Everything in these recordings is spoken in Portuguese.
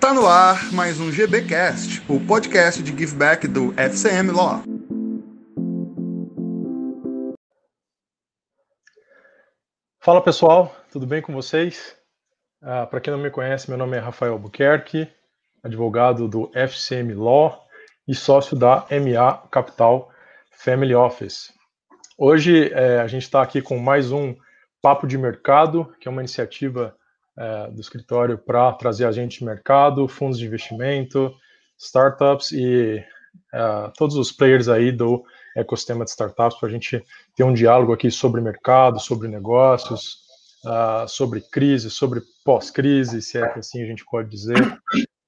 Tá no ar mais um GBcast, o podcast de giveback do FCM Law. Fala pessoal, tudo bem com vocês? Ah, Para quem não me conhece, meu nome é Rafael Albuquerque, advogado do FCM Law e sócio da MA Capital Family Office. Hoje é, a gente está aqui com mais um Papo de Mercado, que é uma iniciativa é, do escritório para trazer a gente de mercado, fundos de investimento, startups e é, todos os players aí do ecossistema de startups para a gente ter um diálogo aqui sobre mercado, sobre negócios, uh, sobre crise, sobre pós-crise, se é que assim a gente pode dizer.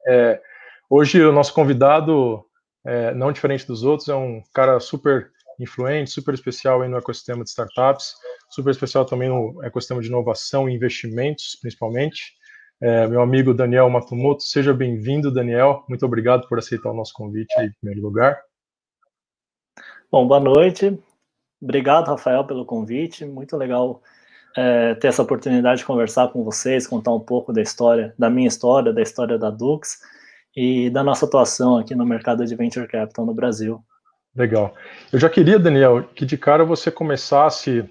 É, hoje o nosso convidado, é, não diferente dos outros, é um cara super influente, super especial aí no ecossistema de startups, super especial também no ecossistema de inovação e investimentos, principalmente. É, meu amigo Daniel Matumoto, seja bem-vindo, Daniel. Muito obrigado por aceitar o nosso convite aí, em primeiro lugar. Bom, boa noite. Obrigado, Rafael, pelo convite. Muito legal é, ter essa oportunidade de conversar com vocês, contar um pouco da história, da minha história, da história da Dux e da nossa atuação aqui no mercado de venture capital no Brasil. Legal. Eu já queria, Daniel, que de cara você começasse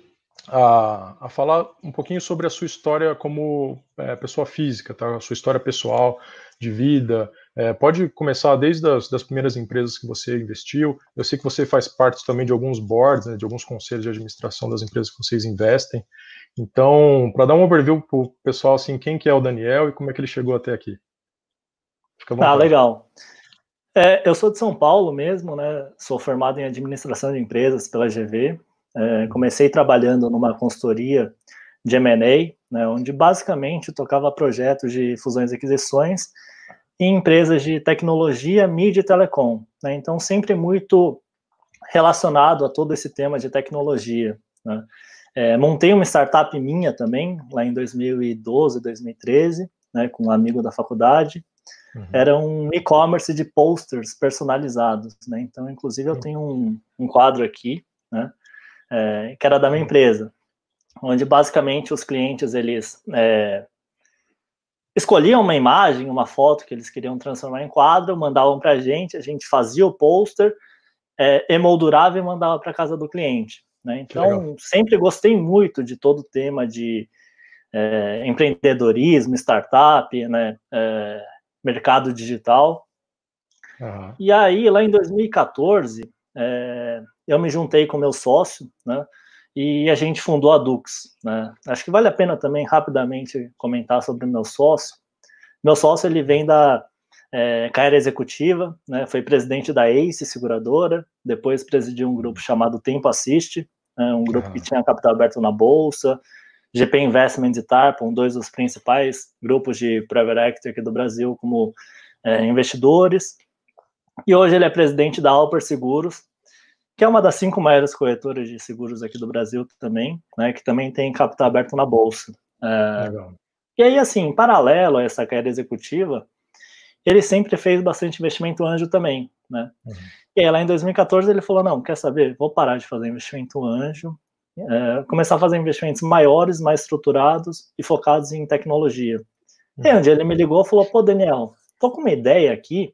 a, a falar um pouquinho sobre a sua história como é, pessoa física, tá? A sua história pessoal, de vida. É, pode começar desde as das primeiras empresas que você investiu. Eu sei que você faz parte também de alguns boards, né, de alguns conselhos de administração das empresas que vocês investem. Então, para dar um overview para o pessoal, assim, quem que é o Daniel e como é que ele chegou até aqui? ah, legal. É, eu sou de São Paulo mesmo, né? Sou formado em administração de empresas pela GV. É, comecei trabalhando numa consultoria de M&A, né, onde basicamente tocava projetos de fusões e aquisições em empresas de tecnologia, mídia e telecom. Né, então, sempre muito relacionado a todo esse tema de tecnologia. Né. É, montei uma startup minha também, lá em 2012, 2013, né, com um amigo da faculdade, Uhum. Era um e-commerce de posters personalizados, né? Então, inclusive, eu tenho um, um quadro aqui, né? É, que era da minha uhum. empresa, onde basicamente os clientes eles é, escolhiam uma imagem, uma foto que eles queriam transformar em quadro, mandavam para a gente, a gente fazia o pôster, é, emoldurava e mandava para casa do cliente. Né? Então, sempre gostei muito de todo o tema de é, empreendedorismo, startup, né? É, mercado digital. Uhum. E aí, lá em 2014, é, eu me juntei com meu sócio, né? E a gente fundou a Dux, né? Acho que vale a pena também rapidamente comentar sobre o meu sócio. Meu sócio ele vem da é, carreira executiva, né? Foi presidente da Ace Seguradora, depois presidiu um grupo chamado Tempo Assiste, né? um grupo uhum. que tinha capital aberto na bolsa, GP Investments e Tarpon, dois dos principais grupos de private equity do Brasil como é, investidores. E hoje ele é presidente da Alper Seguros, que é uma das cinco maiores corretoras de seguros aqui do Brasil também, né, que também tem capital aberto na bolsa. É, Legal. E aí, assim, em paralelo a essa carreira executiva, ele sempre fez bastante investimento anjo também, né? Uhum. E aí, lá em 2014, ele falou, não, quer saber, vou parar de fazer investimento anjo, é, começar a fazer investimentos maiores, mais estruturados e focados em tecnologia. Uhum. E onde ele me ligou e falou, pô, Daniel, tô com uma ideia aqui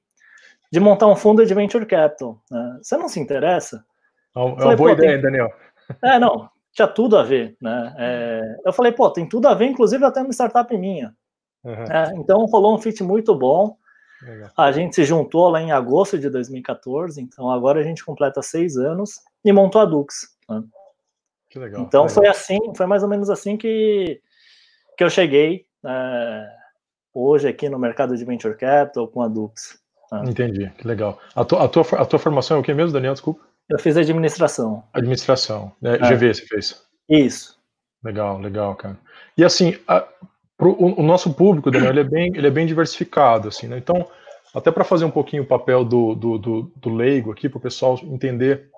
de montar um fundo de venture capital. Né? Você não se interessa? É uma falei, boa ideia, tem... Daniel. É, não, tinha tudo a ver, né? É, eu falei, pô, tem tudo a ver, inclusive até uma startup minha. Uhum. É, então rolou um fit muito bom. Legal. A gente se juntou lá em agosto de 2014, então agora a gente completa seis anos e montou a Dux. Né? Que legal. Então foi assim, foi mais ou menos assim que, que eu cheguei é, hoje aqui no mercado de venture capital com a Dux. Tá? Entendi, que legal. A tua, a, tua, a tua formação é o que mesmo, Daniel? Desculpa. Eu fiz administração. Administração, né? É. GV você fez? Isso. Legal, legal, cara. E assim, a, pro, o, o, nosso público, Daniel, ele é bem, ele é bem diversificado, assim, né? Então, até para fazer um pouquinho o papel do, do, do, do leigo aqui, para o pessoal entender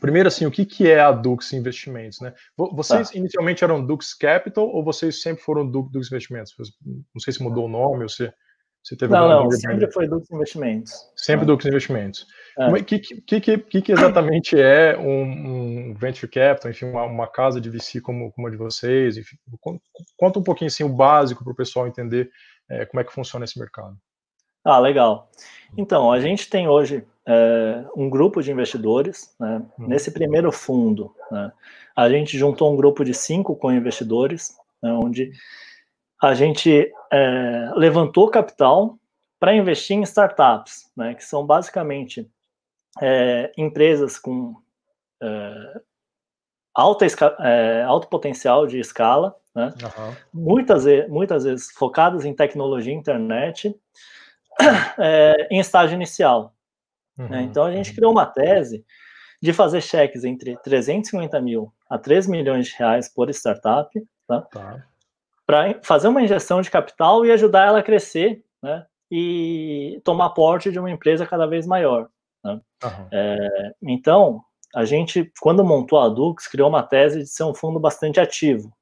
Primeiro, assim, o que, que é a Dux Investimentos, né? Vocês tá. inicialmente eram Dux Capital ou vocês sempre foram Dux Investimentos? Não sei se mudou o nome ou se, se teve Não, não, sempre foi Dux Investimentos. Sempre ah. Dux Investimentos. O é. que, que, que, que, exatamente é um, um, venture capital, enfim, uma, uma, casa de VC como, como a de vocês? Enfim, conta um pouquinho assim, o básico para o pessoal entender é, como é que funciona esse mercado. Ah, legal. Então, a gente tem hoje é, um grupo de investidores. Né? Uhum. Nesse primeiro fundo, né, a gente juntou um grupo de cinco co-investidores, né, onde a gente é, levantou capital para investir em startups, né, que são basicamente é, empresas com é, alta, é, alto potencial de escala, uhum. muitas, muitas vezes focadas em tecnologia e internet, é, em estágio inicial. Né. Uhum. Né? Então, a gente uhum. criou uma tese de fazer cheques entre 350 mil a 3 milhões de reais por startup, tá? tá. para fazer uma injeção de capital e ajudar ela a crescer, né? e tomar porte de uma empresa cada vez maior. Né? Uhum. É, então, a gente, quando montou a Dux, criou uma tese de ser um fundo bastante ativo.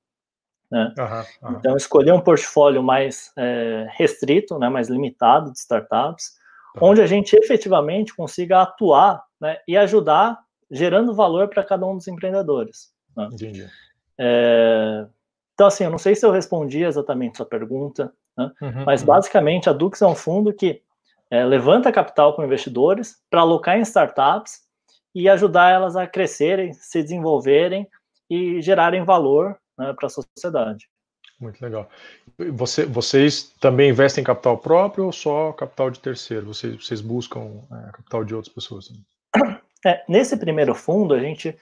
Né? Uhum, uhum. Então, escolher um portfólio mais é, restrito, né, mais limitado de startups, onde a gente efetivamente consiga atuar né, e ajudar gerando valor para cada um dos empreendedores. Né? Entendi. É, então, assim, eu não sei se eu respondi exatamente a sua pergunta, né? Uhum, Mas, uhum. basicamente, a Dux é um fundo que é, levanta capital com investidores para alocar em startups e ajudar elas a crescerem, se desenvolverem e gerarem valor né, para a sociedade. Muito legal. Você, vocês também investem em capital próprio ou só capital de terceiro? Vocês, vocês buscam é, capital de outras pessoas? É, nesse primeiro fundo, a gente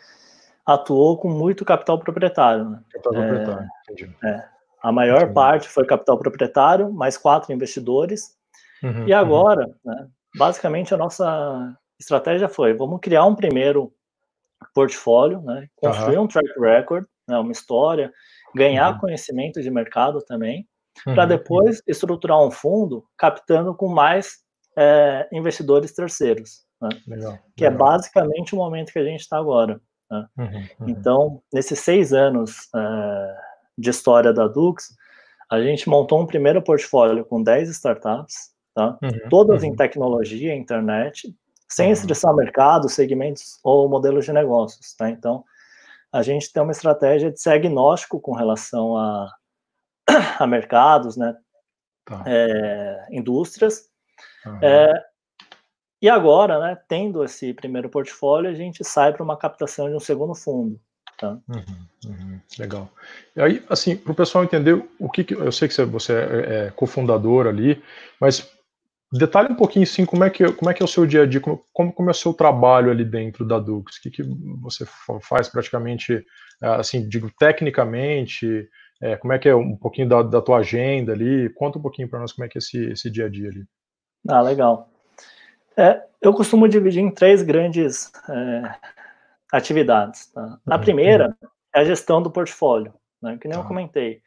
atuou com muito capital proprietário. Né? Capital proprietário, é, entendi. É, a maior Entendi. parte foi capital proprietário, mais quatro investidores. Uhum, e agora, uhum. né, basicamente, a nossa estratégia foi: vamos criar um primeiro portfólio, né, construir uhum. um track record, né, uma história, ganhar uhum. conhecimento de mercado também, para uhum, depois uhum. estruturar um fundo captando com mais é, investidores terceiros. Né, legal, que é legal. é basicamente o momento que a gente está agora. Né? Então, nesses seis anos. É, de história da Dux, a gente montou um primeiro portfólio com 10 startups, tá? Uhum, todas uhum. em tecnologia, internet, sem uhum. restrição a mercado, segmentos ou modelos de negócios, tá? Então, a gente tem uma estratégia de ser agnóstico com relação a, a mercados, né? Tá. É, indústrias. É, e agora, né, tendo esse primeiro portfólio, a gente sai para uma captação de um segundo fundo. Tá? Uhum, uhum, legal. E aí, assim, para o pessoal entender o que, que, eu sei que você é, é cofundador ali, mas detalhe um pouquinho assim como é que como é que é o seu dia a dia, como, como é o seu trabalho ali dentro da Dux, o que, que você faz praticamente, é, assim, digo tecnicamente, é, como é que é um pouquinho da, da tua agenda ali, conta um pouquinho para nós como é que é esse, esse dia a dia ali. Ah, legal. É, eu costumo dividir em três grandes é, atividades. Tá? A uhum. primeira é a gestão do portfólio, né? que nem eu tá. comentei.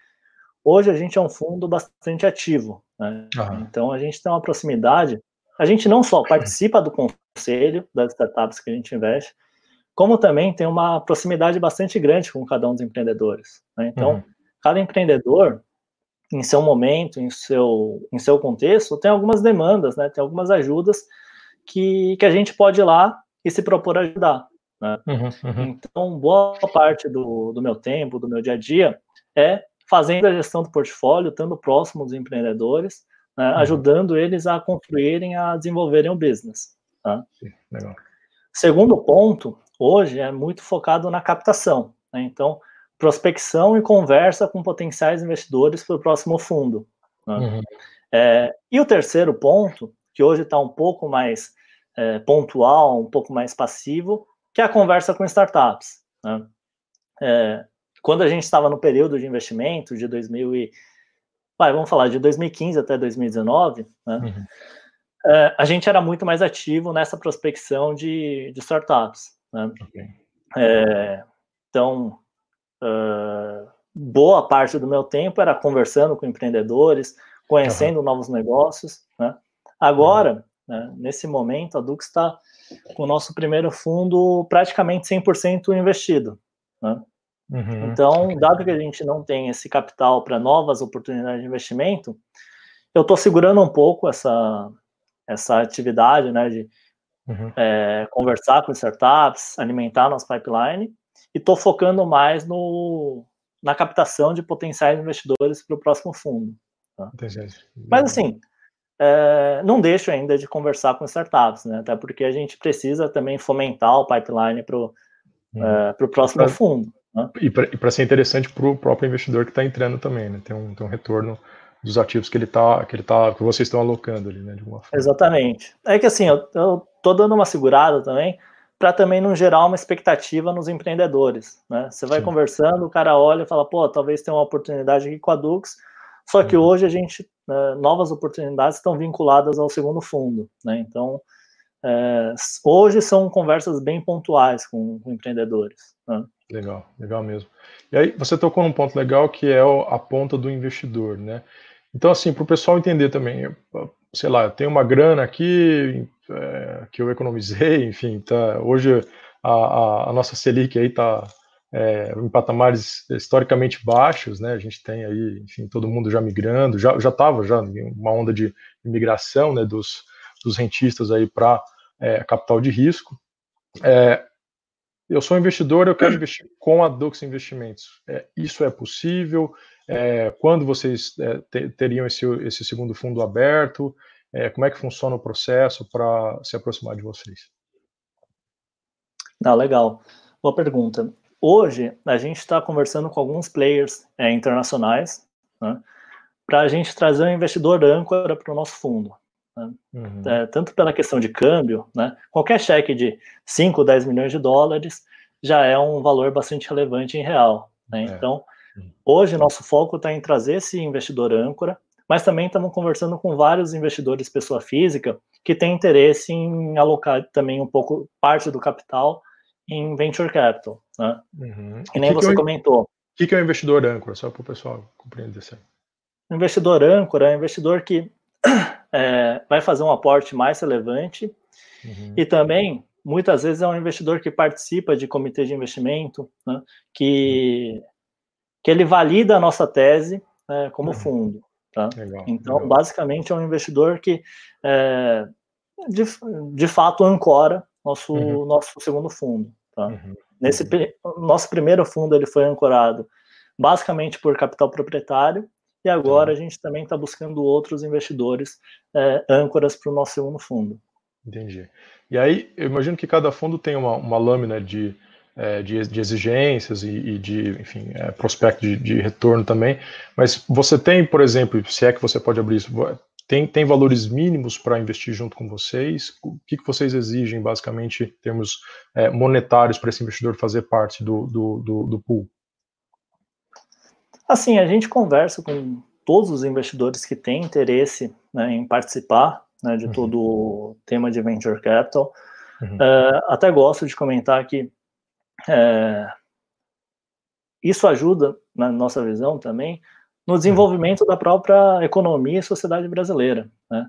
Hoje a gente é um fundo bastante ativo, né? então a gente tem uma proximidade. A gente não só participa do conselho das startups que a gente investe, como também tem uma proximidade bastante grande com cada um dos empreendedores. Né? Então, uhum. cada empreendedor, em seu momento, em seu, em seu contexto, tem algumas demandas, né? tem algumas ajudas que, que a gente pode ir lá e se propor ajudar. Né? Uhum, uhum. Então, boa parte do, do meu tempo, do meu dia a dia, é fazendo a gestão do portfólio, estando próximo dos empreendedores, né, uhum. ajudando eles a construírem, a desenvolverem o business. Tá? Legal. Segundo ponto, hoje é muito focado na captação. Né? Então, prospecção e conversa com potenciais investidores para o próximo fundo. Né? Uhum. É, e o terceiro ponto, que hoje está um pouco mais é, pontual, um pouco mais passivo, que é a conversa com startups. Né? É, quando a gente estava no período de investimento de 2000 e, vai, vamos falar de 2015 até 2019, né? Uhum. É, a gente era muito mais ativo nessa prospecção de, de startups. Né? Okay. É, então, uh, boa parte do meu tempo era conversando com empreendedores, conhecendo uhum. novos negócios. Né? Agora, uhum. né, nesse momento, a Dux está com o nosso primeiro fundo praticamente 100% investido. Né? Uhum, então, dado que a gente não tem esse capital para novas oportunidades de investimento, eu estou segurando um pouco essa, essa atividade né, de uhum. é, conversar com startups, alimentar nosso pipeline, e estou focando mais no, na captação de potenciais investidores para o próximo fundo. Tá? Mas assim, é, não deixo ainda de conversar com startups, né? Até porque a gente precisa também fomentar o pipeline para o uhum. é, próximo fundo. Né? E para ser interessante para o próprio investidor que está entrando também, né? Tem um, tem um retorno dos ativos que ele tá, que ele tá, que vocês estão alocando ali, né? De alguma forma. Exatamente. É que assim, eu, eu tô dando uma segurada também para também não gerar uma expectativa nos empreendedores, né? Você vai Sim. conversando, o cara olha e fala, pô, talvez tenha uma oportunidade aqui com a Dux, só que uhum. hoje a gente, né, novas oportunidades estão vinculadas ao segundo fundo, né? Então, é, hoje são conversas bem pontuais com, com empreendedores. Né? Legal, legal mesmo. E aí você tocou num ponto legal que é a ponta do investidor, né? Então, assim, para o pessoal entender também, sei lá, eu tenho uma grana aqui é, que eu economizei, enfim, tá, hoje a, a, a nossa Selic aí está é, em patamares historicamente baixos, né? A gente tem aí, enfim, todo mundo já migrando, já já estava já uma onda de imigração, né, dos, dos rentistas aí para é, capital de risco. É, eu sou investidor, eu quero investir com a Dux Investimentos. É, isso é possível? É, quando vocês é, te, teriam esse, esse segundo fundo aberto? É, como é que funciona o processo para se aproximar de vocês? Ah, legal. Boa pergunta. Hoje, a gente está conversando com alguns players internacionais né, para a gente trazer um investidor âncora para o nosso fundo. Né? Uhum. É, tanto pela questão de câmbio, né? qualquer cheque de 5, 10 milhões de dólares já é um valor bastante relevante em real. Né? É. Então, uhum. hoje nosso foco está em trazer esse investidor âncora, mas também estamos conversando com vários investidores pessoa física que têm interesse em alocar também um pouco parte do capital em venture capital. Né? Uhum. E nem que você que é comentou. O que, que é o investidor âncora? Só para o pessoal compreender isso aí. Investidor âncora é um investidor que é, vai fazer um aporte mais relevante uhum. e também muitas vezes é um investidor que participa de comitê de investimento, né, que, uhum. que ele valida a nossa tese né, como uhum. fundo. Tá? Legal, então, legal. basicamente, é um investidor que é, de, de fato ancora nosso, uhum. nosso segundo fundo. Tá? Uhum. Nesse nosso primeiro fundo ele foi ancorado basicamente por capital proprietário e agora tá. a gente também está buscando outros investidores é, âncoras para o nosso segundo fundo. Entendi. E aí, eu imagino que cada fundo tem uma, uma lâmina de, é, de, de, exigências e, e de, enfim, é, prospecto de, de, retorno também, mas você tem, por exemplo, se é que você pode abrir isso, tem, tem valores mínimos para investir junto com vocês? O que, que vocês exigem, basicamente, em termos é, monetários, para esse investidor fazer parte do, do, do, do pool? Assim, a gente conversa com todos os investidores que têm interesse né, em participar né, de uhum. todo o tema de venture capital. Uhum. Uh, até gosto de comentar que é, isso ajuda, na nossa visão também, no desenvolvimento da própria economia e sociedade brasileira. Né?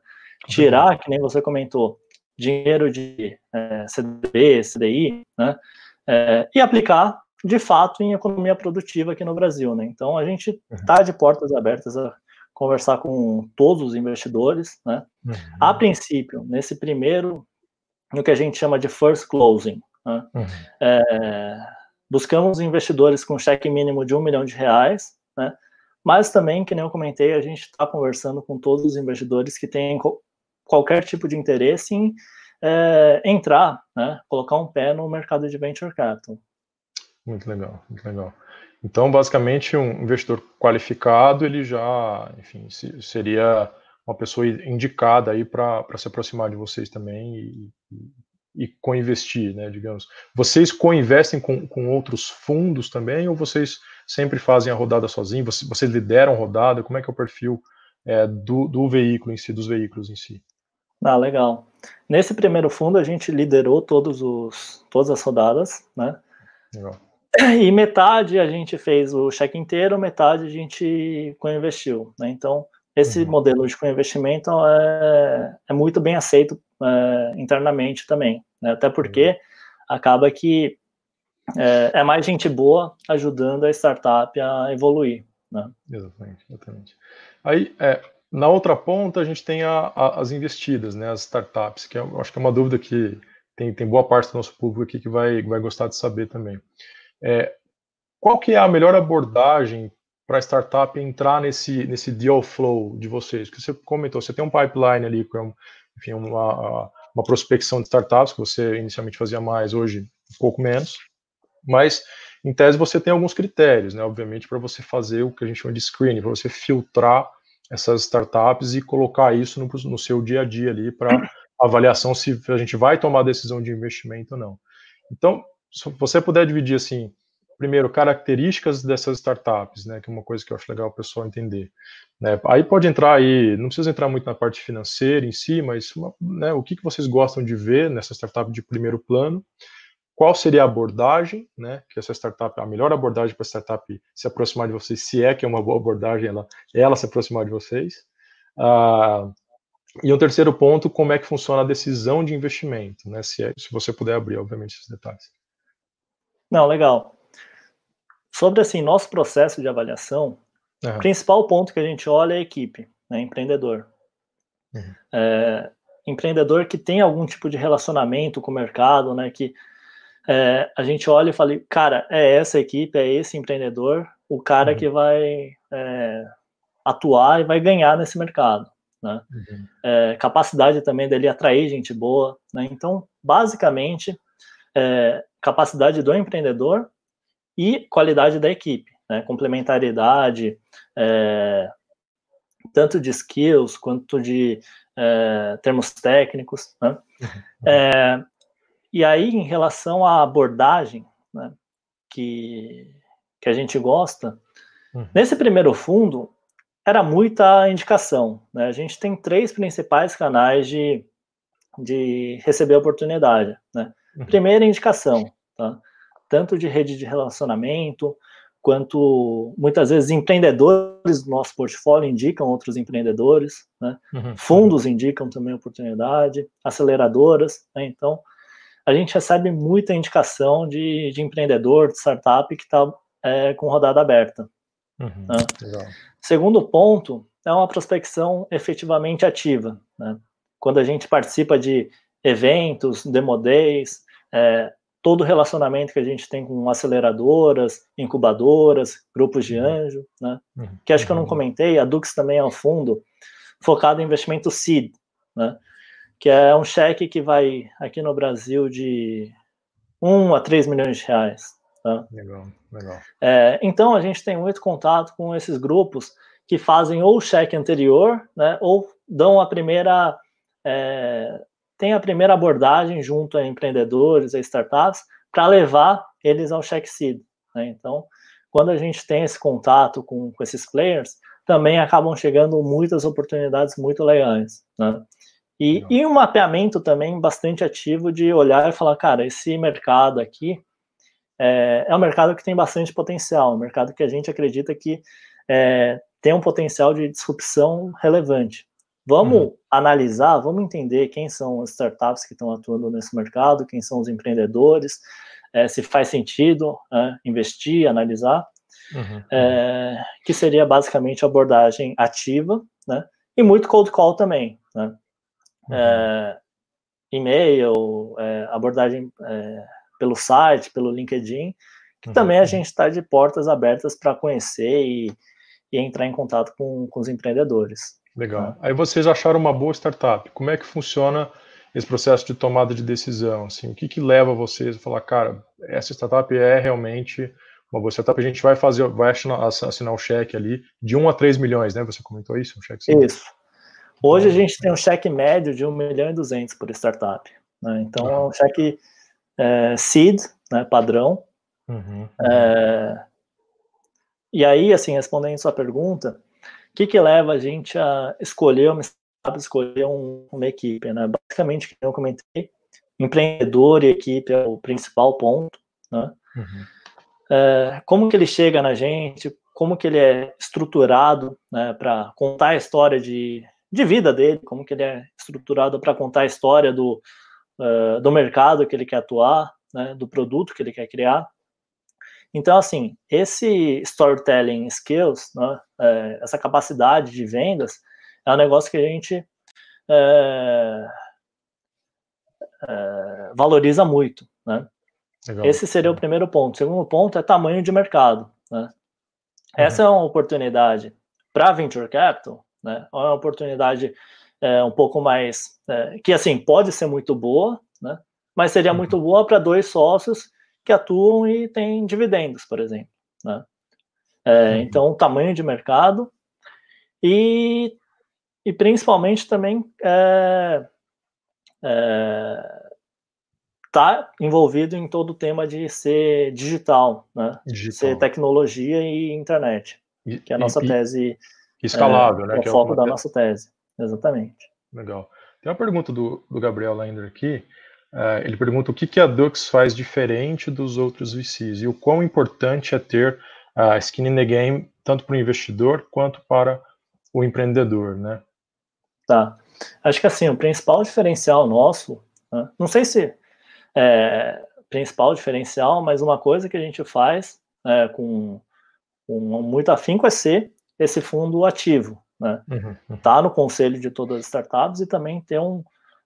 Tirar, que nem você comentou, dinheiro de é, CDB, CDI, né? É, e aplicar de fato em economia produtiva aqui no Brasil. Né? Então a gente está uhum. de portas abertas a conversar com todos os investidores. Né? Uhum. A princípio, nesse primeiro, no que a gente chama de first closing, né? uhum. é, buscamos investidores com cheque mínimo de um milhão de reais, né? Mas também, que nem eu comentei, a gente está conversando com todos os investidores que têm qualquer tipo de interesse em é, entrar, né, colocar um pé no mercado de venture capital. Muito legal, muito legal. Então, basicamente, um investidor qualificado, ele já, enfim, seria uma pessoa indicada aí para se aproximar de vocês também e, e, e co-investir, né, digamos. Vocês co-investem com, com outros fundos também ou vocês sempre fazem a rodada sozinhos? Vocês, vocês lideram rodada? Como é que é o perfil é, do, do veículo em si, dos veículos em si? Ah, legal. Nesse primeiro fundo, a gente liderou todos os, todas as rodadas, né? Legal. E metade a gente fez o cheque inteiro, metade a gente co-investiu, né? Então, esse uhum. modelo de co-investimento é, é, muito bem aceito é, internamente também, né? Até porque uhum. acaba que é, é, mais gente boa ajudando a startup a evoluir. Né? Exatamente, exatamente. Aí, é, na outra ponta, a gente tem a, a, as investidas, né, as startups, que eu acho que é uma dúvida que tem, tem boa parte do nosso público aqui que vai, vai gostar de saber também. É, qual que é a melhor abordagem para a startup entrar nesse, nesse deal flow de vocês? Que você comentou, você tem um pipeline ali, que é enfim, uma, uma prospecção de startups, que você inicialmente fazia mais, hoje um pouco menos, mas em tese você tem alguns critérios, né, obviamente, para você fazer o que a gente chama de screening, para você filtrar essas startups e colocar isso no, no seu dia a dia ali para avaliação se a gente vai tomar decisão de investimento ou não. Então, se você puder dividir assim, primeiro, características dessas startups, né, que é uma coisa que eu acho legal o pessoal entender. Né? Aí pode entrar aí, não precisa entrar muito na parte financeira em si, mas né, o que, que vocês gostam de ver nessa startup de primeiro plano, qual seria a abordagem, né, que essa startup, a melhor abordagem para a startup se aproximar de vocês, se é que é uma boa abordagem, ela, ela se aproximar de vocês. Uh, e um terceiro ponto, como é que funciona a decisão de investimento, né, se, é, se você puder abrir, obviamente, esses detalhes. Não, legal. Sobre, assim, nosso processo de avaliação, uhum. o principal ponto que a gente olha é a equipe, né, empreendedor. Uhum. É, empreendedor que tem algum tipo de relacionamento com o mercado, né, que é, a gente olha e fala, cara, é essa equipe, é esse empreendedor, o cara uhum. que vai é, atuar e vai ganhar nesse mercado. Né? Uhum. É, capacidade também dele atrair gente boa. Né? Então, basicamente, é, capacidade do empreendedor e qualidade da equipe, né? complementariedade, é, tanto de skills quanto de é, termos técnicos. Né? Uhum. É, e aí, em relação à abordagem né, que, que a gente gosta, uhum. nesse primeiro fundo, era muita indicação. Né? A gente tem três principais canais de, de receber oportunidade. Né? Uhum. Primeira indicação, tá? tanto de rede de relacionamento, quanto muitas vezes empreendedores do nosso portfólio indicam outros empreendedores, né? uhum. fundos indicam também oportunidade, aceleradoras, né? então a gente recebe muita indicação de, de empreendedor, de startup que está é, com rodada aberta. Uhum, né? Segundo ponto é uma prospecção efetivamente ativa. Né? Quando a gente participa de eventos, demo days, é, todo o relacionamento que a gente tem com aceleradoras, incubadoras, grupos de uhum. anjo, né? Uhum, que acho que eu não uhum. comentei, a Dux também é um fundo focado em investimento seed, né? que é um cheque que vai aqui no Brasil de 1 a 3 milhões de reais. Tá? Legal, legal. É, então a gente tem muito contato com esses grupos que fazem ou o cheque anterior, né, ou dão a primeira é, tem a primeira abordagem junto a empreendedores, a startups, para levar eles ao cheque seed. Né? Então, quando a gente tem esse contato com, com esses players, também acabam chegando muitas oportunidades muito legais. Né? E, e um mapeamento também bastante ativo de olhar e falar, cara, esse mercado aqui é, é um mercado que tem bastante potencial, um mercado que a gente acredita que é, tem um potencial de disrupção relevante. Vamos uhum. analisar, vamos entender quem são as startups que estão atuando nesse mercado, quem são os empreendedores, é, se faz sentido é, investir, analisar, uhum. é, que seria basicamente abordagem ativa, né? E muito cold call também, né? Uhum. É, e-mail, abordagem pelo site, pelo LinkedIn, que uhum. também a gente está de portas abertas para conhecer e, e, entrar em contato com, com os empreendedores. Legal. Aí vocês acharam uma boa startup. Como é que funciona esse processo de tomada de decisão? Assim, o que, que leva vocês a falar, cara, essa startup é realmente uma boa startup? A gente vai fazer, vai assinar, o cheque ali de 1 a 3 milhões, né? Você comentou isso? Um cheque isso. Hoje a gente tem um cheque médio de 1 milhão e 200 por startup. Né? Então é um cheque é, seed, né, padrão. Uhum. É, e aí, assim, respondendo sua pergunta, o que, que leva a gente a escolher uma startup, escolher um, uma equipe? Né? Basicamente, como eu comentei, empreendedor e equipe é o principal ponto. Né? Uhum. É, como que ele chega na gente, como que ele é estruturado né, para contar a história de, de vida dele, como que ele é estruturado para contar a história do, uh, do mercado que ele quer atuar, né, do produto que ele quer criar. Então, assim, esse storytelling skills, né, é, essa capacidade de vendas, é um negócio que a gente é, é, valoriza muito, né? Esse seria o primeiro ponto. O segundo ponto é tamanho de mercado, né? Essa é uma oportunidade para venture capital, né? É uma oportunidade é, um pouco mais é, que assim pode ser muito boa, né? Mas seria muito uhum. boa para dois sócios que atuam e têm dividendos, por exemplo, né? É, então, tamanho de mercado e, e principalmente também é, é, tá envolvido em todo o tema de ser digital, né? Digital. Ser tecnologia e internet, e, que é a nossa e, tese escalável, é, né? É o foco da nossa tese, exatamente. Legal. Tem uma pergunta do, do Gabriel Lender aqui. Uh, ele pergunta o que, que a Dux faz diferente dos outros VCs e o quão importante é ter uh, skin in the game tanto para o investidor quanto para o empreendedor, né? Tá. Acho que assim, o principal diferencial nosso, né? não sei se é principal diferencial, mas uma coisa que a gente faz é, com, com muito afinco é ser esse fundo ativo, né? Uhum, uhum. Tá no conselho de todas as startups e também ter um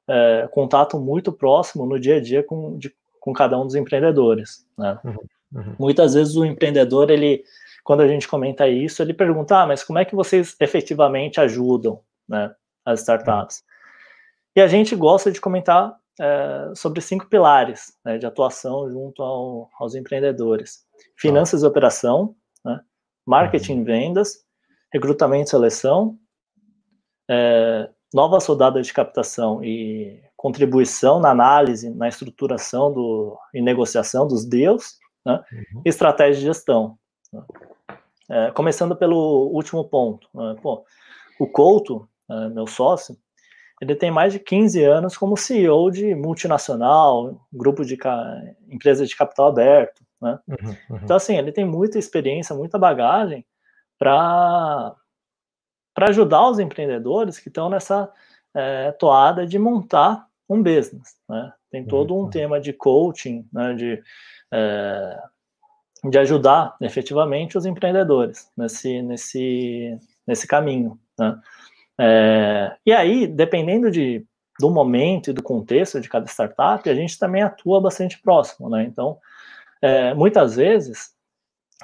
é, contato muito próximo no dia a dia com, de, com cada um dos empreendedores, né? Uhum, uhum. Muitas vezes o empreendedor, ele, quando a gente comenta isso, ele pergunta, ah, mas como é que vocês efetivamente ajudam, né, as startups? E a gente gosta de comentar é, sobre cinco pilares né, de atuação junto ao, aos empreendedores: finanças e operação, né, marketing e vendas, recrutamento e seleção, é, novas rodadas de captação e contribuição na análise, na estruturação do, e negociação dos deals, né, uhum. estratégia de gestão. Né. É, começando pelo último ponto. Né, pô, o Couto, é, meu sócio, ele tem mais de 15 anos como CEO de multinacional, grupo de empresa de capital aberto, né? Uhum, uhum. Então, assim, ele tem muita experiência, muita bagagem para ajudar os empreendedores que estão nessa é, toada de montar um business, né? Tem todo um uhum. tema de coaching, né? De é, de ajudar efetivamente os empreendedores nesse nesse nesse caminho, né? É, e aí, dependendo de, do momento e do contexto de cada startup, a gente também atua bastante próximo, né? Então, é, muitas vezes,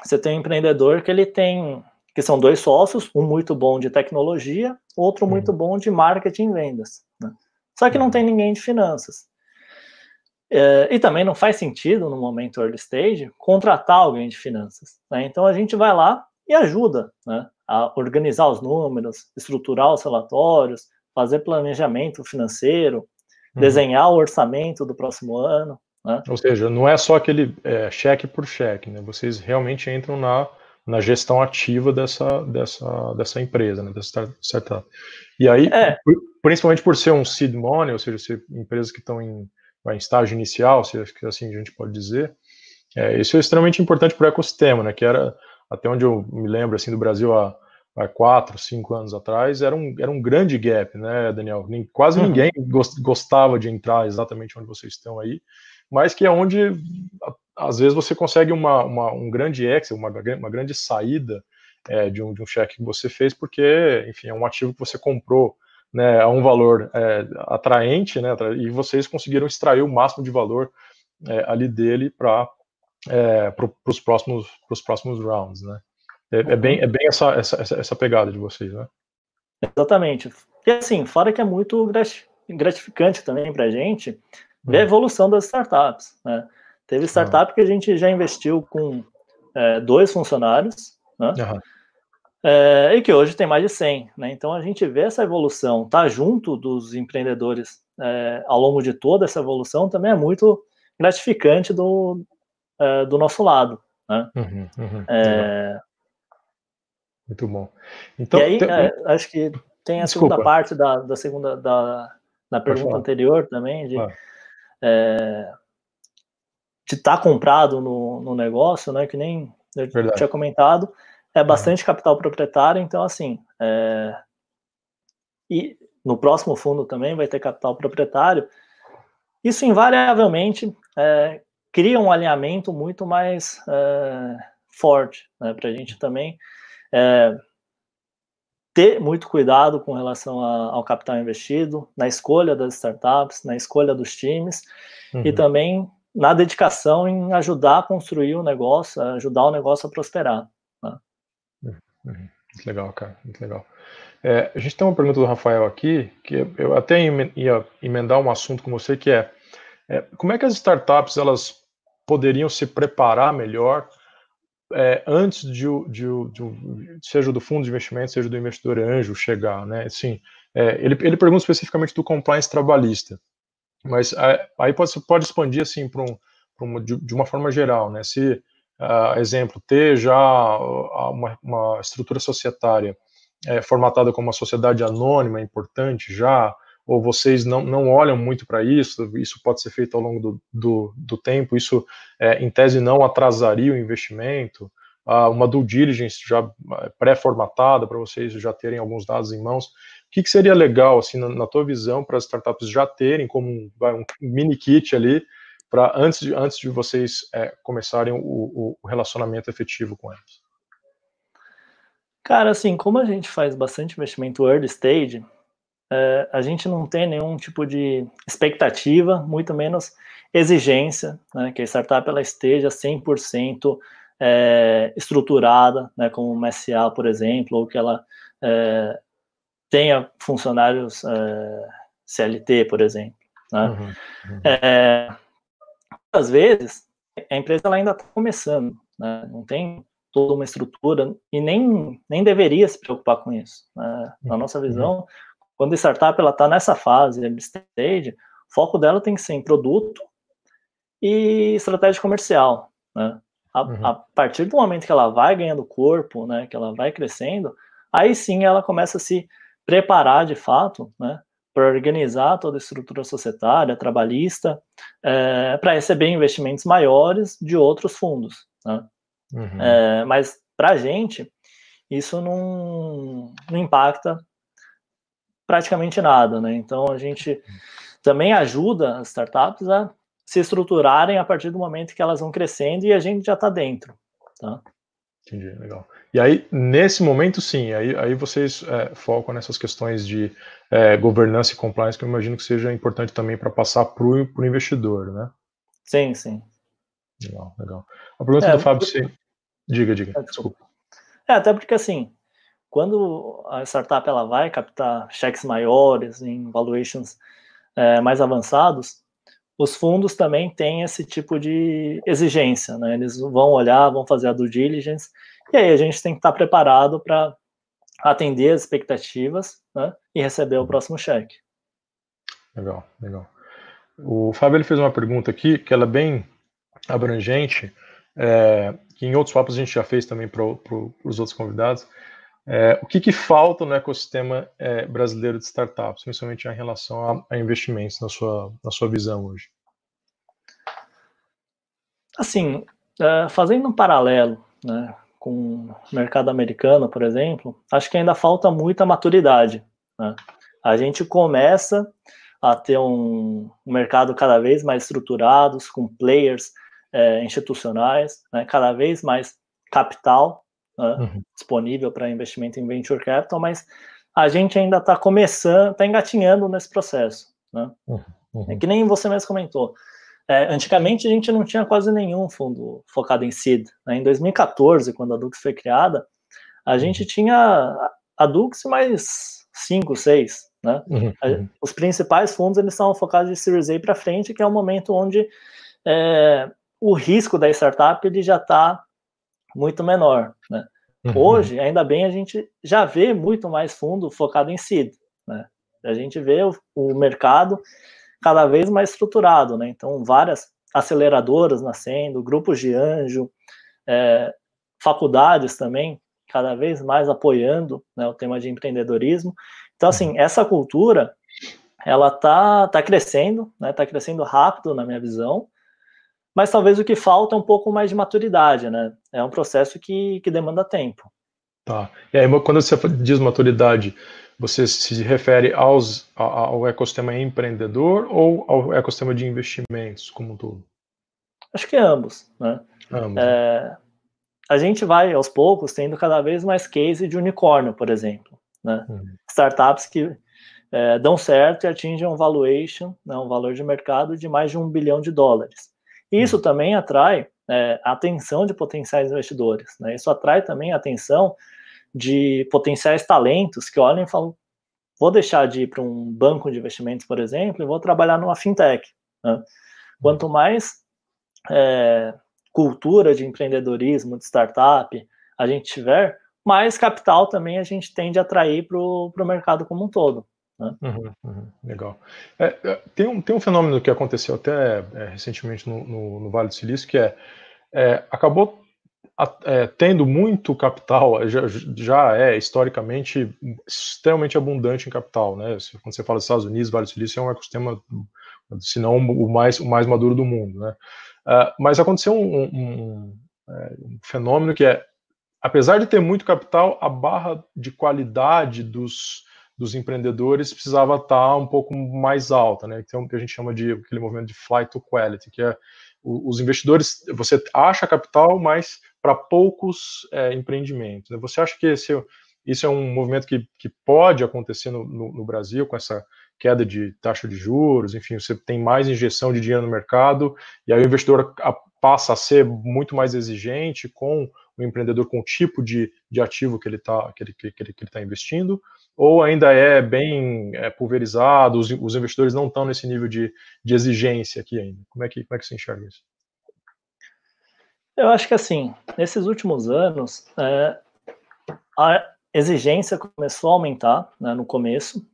você tem um empreendedor que ele tem, que são dois sócios, um muito bom de tecnologia, outro muito uhum. bom de marketing e vendas. Né? Só que não uhum. tem ninguém de finanças. É, e também não faz sentido, no momento early stage, contratar alguém de finanças. Né? Então a gente vai lá e ajuda. Né? a organizar os números, estruturar os relatórios, fazer planejamento financeiro, uhum. desenhar o orçamento do próximo ano. Né? Ou seja, não é só aquele é, cheque por cheque, né? Vocês realmente entram na, na gestão ativa dessa, dessa, dessa empresa, né? dessa startup. E aí, é. principalmente por ser um seed money, ou seja, ser empresas que estão em, em estágio inicial, se assim a gente pode dizer, é, isso é extremamente importante para o ecossistema, né? Que era até onde eu me lembro assim do Brasil há, há quatro, cinco anos atrás, era um, era um grande gap, né, Daniel? Nem, quase uhum. ninguém gostava de entrar exatamente onde vocês estão aí, mas que é onde às vezes você consegue uma, uma um grande exit, uma, uma grande saída é, de, um, de um cheque que você fez, porque, enfim, é um ativo que você comprou né, a um valor é, atraente, né, e vocês conseguiram extrair o máximo de valor é, ali dele para é, para os próximos, próximos rounds, né? É, é, bem, é bem essa, essa, essa pegada de vocês, né? Exatamente. E assim, fora que é muito gratificante também para a gente ver a hum. evolução das startups, né? Teve startup uhum. que a gente já investiu com é, dois funcionários, né? Uhum. É, e que hoje tem mais de 100, né? Então a gente vê essa evolução, tá junto dos empreendedores é, ao longo de toda essa evolução também é muito gratificante do, uh, do nosso lado. Né? Uhum, uhum, é... Muito bom. Então, e aí, tem... é, acho que tem a Desculpa. segunda parte da, da segunda da, da pergunta anterior também, de ah. é, de estar tá comprado no, no negócio, né? Que nem eu Verdade. tinha comentado, é bastante uhum. capital proprietário, então assim, é, e no próximo fundo também vai ter capital proprietário. Isso invariavelmente é, cria um alinhamento muito mais é, forte, né, para a gente também é, ter muito cuidado com relação a, ao capital investido, na escolha das startups, na escolha dos times uhum. e também na dedicação em ajudar a construir o negócio, ajudar o negócio a prosperar. Uhum. Muito legal, cara, muito legal. É, a gente tem uma pergunta do Rafael aqui, que eu até ia emendar um assunto com você, que é, é como é que as startups elas poderiam se preparar melhor é, antes de, de, de, seja do fundo de investimento, seja do investidor anjo chegar, né? Assim, é, ele, ele pergunta especificamente do compliance trabalhista, mas é, aí pode, pode expandir assim para um, um, de, de, uma forma geral, né? Se, uh, exemplo, ter já uma, uma estrutura societária é, formatada como uma sociedade anônima é importante já, ou vocês não, não olham muito para isso, isso pode ser feito ao longo do, do, do tempo, isso, é, em tese, não atrasaria o investimento, ah, uma due diligence já é, pré-formatada para vocês já terem alguns dados em mãos. O que, que seria legal, assim, na, na tua visão, para as startups já terem como um, um mini kit ali, para antes de, antes de vocês é, começarem o, o relacionamento efetivo com elas? Cara, assim, como a gente faz bastante investimento early stage, é, a gente não tem nenhum tipo de expectativa, muito menos exigência, né, que a startup ela esteja 100% é, estruturada, né, como uma SA, por exemplo, ou que ela é, tenha funcionários é, CLT, por exemplo. Né? Uhum, uhum. É, às vezes, a empresa ela ainda está começando, né, não tem toda uma estrutura e nem, nem deveria se preocupar com isso. Né? Na nossa uhum. visão, quando a startup está nessa fase, early stage, o foco dela tem que ser em produto e estratégia comercial, né? A, uhum. a, partir do momento que ela vai ganhando corpo, né, que ela vai crescendo, aí sim ela começa a se preparar de fato, né, para organizar toda a estrutura societária, trabalhista, é, para receber investimentos maiores de outros fundos. Né? Uhum. É, mas para a gente, isso não, não impacta praticamente nada, né? Então a gente também ajuda as startups a se estruturarem a partir do momento que elas vão crescendo e a gente já está dentro, tá? Entendi, legal. E aí, nesse momento, sim, aí, aí vocês é, focam nessas questões de é, governança e compliance, que eu imagino que seja importante também para passar para o investidor, né? Sim, sim. Legal, legal. A pergunta é, do Fábio, sim. Diga, diga, é, desculpa. É, até porque, assim, quando a startup ela vai captar cheques maiores, em valuations é, mais avançados, os fundos também têm esse tipo de exigência, né? Eles vão olhar, vão fazer a due diligence, e aí a gente tem que estar preparado para atender as expectativas né? e receber o próximo cheque. Legal, legal. O Fábio ele fez uma pergunta aqui que ela é bem abrangente, é, que em outros papos a gente já fez também para os outros convidados, é, o que, que, falta no ecossistema é, brasileiro de startups, principalmente em relação a, a, investimentos, na sua, na sua visão hoje? Assim, é, fazendo um paralelo né, com o mercado americano, por exemplo, acho que ainda falta muita maturidade. Né? A gente começa a ter um, mercado cada vez mais estruturado, com players é, institucionais, né, cada vez mais capital né, uhum. disponível para investimento em venture capital, mas a gente ainda está começando, está engatinhando nesse processo. Né? Uhum. Uhum. É que nem você mesmo comentou. É, antigamente a gente não tinha quase nenhum fundo focado em seed. Né? Em 2014, quando a Dux foi criada, a gente uhum. tinha a Dux mais cinco, seis. Né? Uhum. uhum. Os principais fundos eles estavam focados de Series A para frente, que é o momento onde é, o risco da startup ele já está muito menor. Né? Uhum. Hoje, ainda bem, a gente já vê muito mais fundo focado em seed. Né? A gente vê o, o mercado cada vez mais estruturado. Né? Então, várias aceleradoras nascendo, grupos de anjo, é, faculdades também cada vez mais apoiando né, o tema de empreendedorismo. Então, assim, uhum. essa cultura ela tá, tá crescendo, né, tá crescendo rápido na minha visão, mas talvez o que falta é um pouco mais de maturidade, né? É um processo que, que demanda tempo. Tá. E aí, quando você diz maturidade, você se refere aos, ao ecossistema empreendedor ou ao ecossistema de investimentos como um todo? Acho que ambos, né? Ambos. É, a gente vai, aos poucos, tendo cada vez mais case de unicórnio, por exemplo. Né? Uhum. Startups que é, dão certo e atingem um valuation, né, um valor de mercado de mais de um bilhão de dólares. Isso também atrai é, a atenção de potenciais investidores. Né? Isso atrai também a atenção de potenciais talentos que olham e falam: vou deixar de ir para um banco de investimentos, por exemplo, e vou trabalhar numa fintech. Né? Quanto mais é, cultura de empreendedorismo, de startup a gente tiver, mais capital também a gente tende a atrair para o mercado como um todo. Né? Uhum, uhum, legal. É, é, tem, um, tem um fenômeno que aconteceu até é, recentemente no, no, no, Vale do Silício, que é, é acabou é, tendo muito capital, já, já, é historicamente extremamente abundante em capital. Né? Quando você fala dos Estados Unidos, Vale do Silício é um ecossistema, se não o mais, o mais maduro do mundo. Né? Uh, mas aconteceu um, um, um fenômeno que é, apesar de ter muito capital, a barra de qualidade dos dos empreendedores precisava estar um pouco mais alta, né? Então, que a gente chama de aquele movimento de flight to quality, que é os investidores, você acha capital, mas para poucos é, empreendimentos. Né? Você acha que esse, isso é um movimento que, que pode acontecer no, no, no, Brasil com essa queda de taxa de juros, enfim, você tem mais injeção de dinheiro no mercado e aí o investidor passa a ser muito mais exigente com empreendedor, com o tipo de, de ativo que ele está que ele, que ele, que ele tá investindo, ou ainda é bem é, pulverizado, os, os, investidores não estão nesse nível de, de exigência aqui ainda? Como é, que, como é que você enxerga isso? Eu acho que assim, nesses últimos anos, é, a exigência começou a aumentar né, no começo,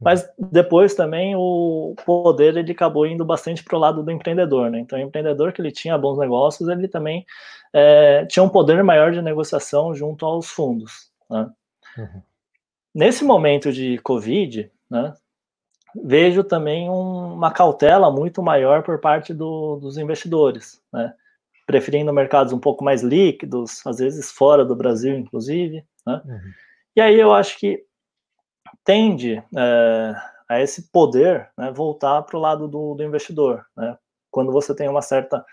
mas depois também o poder ele acabou indo bastante para o lado do empreendedor, né? Então, o empreendedor que ele tinha bons negócios, ele também é, tinha um poder maior de negociação junto aos fundos, né? Uhum. Nesse momento de Covid, né, vejo também um, uma cautela muito maior por parte do, dos investidores, né, preferindo mercados um pouco mais líquidos, às vezes fora do Brasil, inclusive. Né, uhum. E aí eu acho que tende é, a esse poder né, voltar para o lado do, do investidor. Né, quando você tem uma certa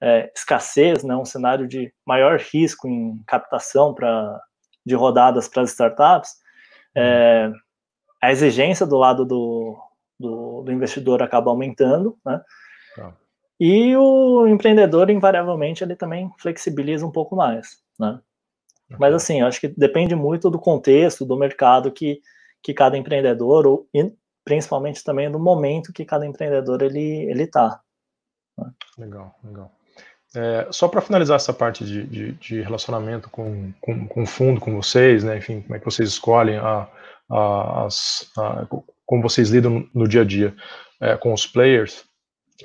é, escassez, né, um cenário de maior risco em captação pra, de rodadas para as startups, é, a exigência do lado do, do, do, investidor acaba aumentando, né? Tá. E o empreendedor, invariavelmente, ele também flexibiliza um pouco mais, né? Mas assim, eu acho que depende muito do contexto, do mercado que, que cada empreendedor, ou, e principalmente também do momento que cada empreendedor ele está. Né? Legal, legal. É, só para finalizar essa parte de, de, de relacionamento com, com, com, o fundo, com vocês, né? Enfim, como é que vocês escolhem a, a, as, a, como vocês lidam no, no dia a dia é, com os players.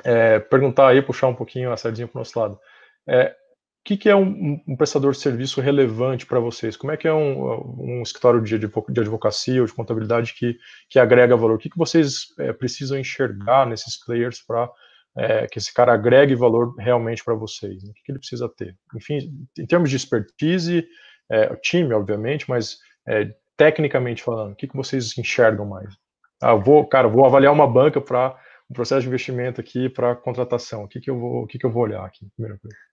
É, perguntar aí, puxar um pouquinho a sardinha para o nosso lado. É, que, que é um, um, prestador de serviço relevante para vocês? Como é que é um, um escritório de, de, advocacia ou de contabilidade que, que agrega valor? O que, que vocês é, precisam enxergar nesses players para é, que esse cara agregue valor realmente para vocês? O que, que, ele precisa ter? Enfim, em termos de expertise, é, time, obviamente, mas é, tecnicamente falando, o que, que vocês enxergam mais? Ah, vou, cara, vou avaliar uma banca para um processo de investimento aqui para contratação. O que, que eu vou, o que, que eu vou olhar aqui? Primeira coisa.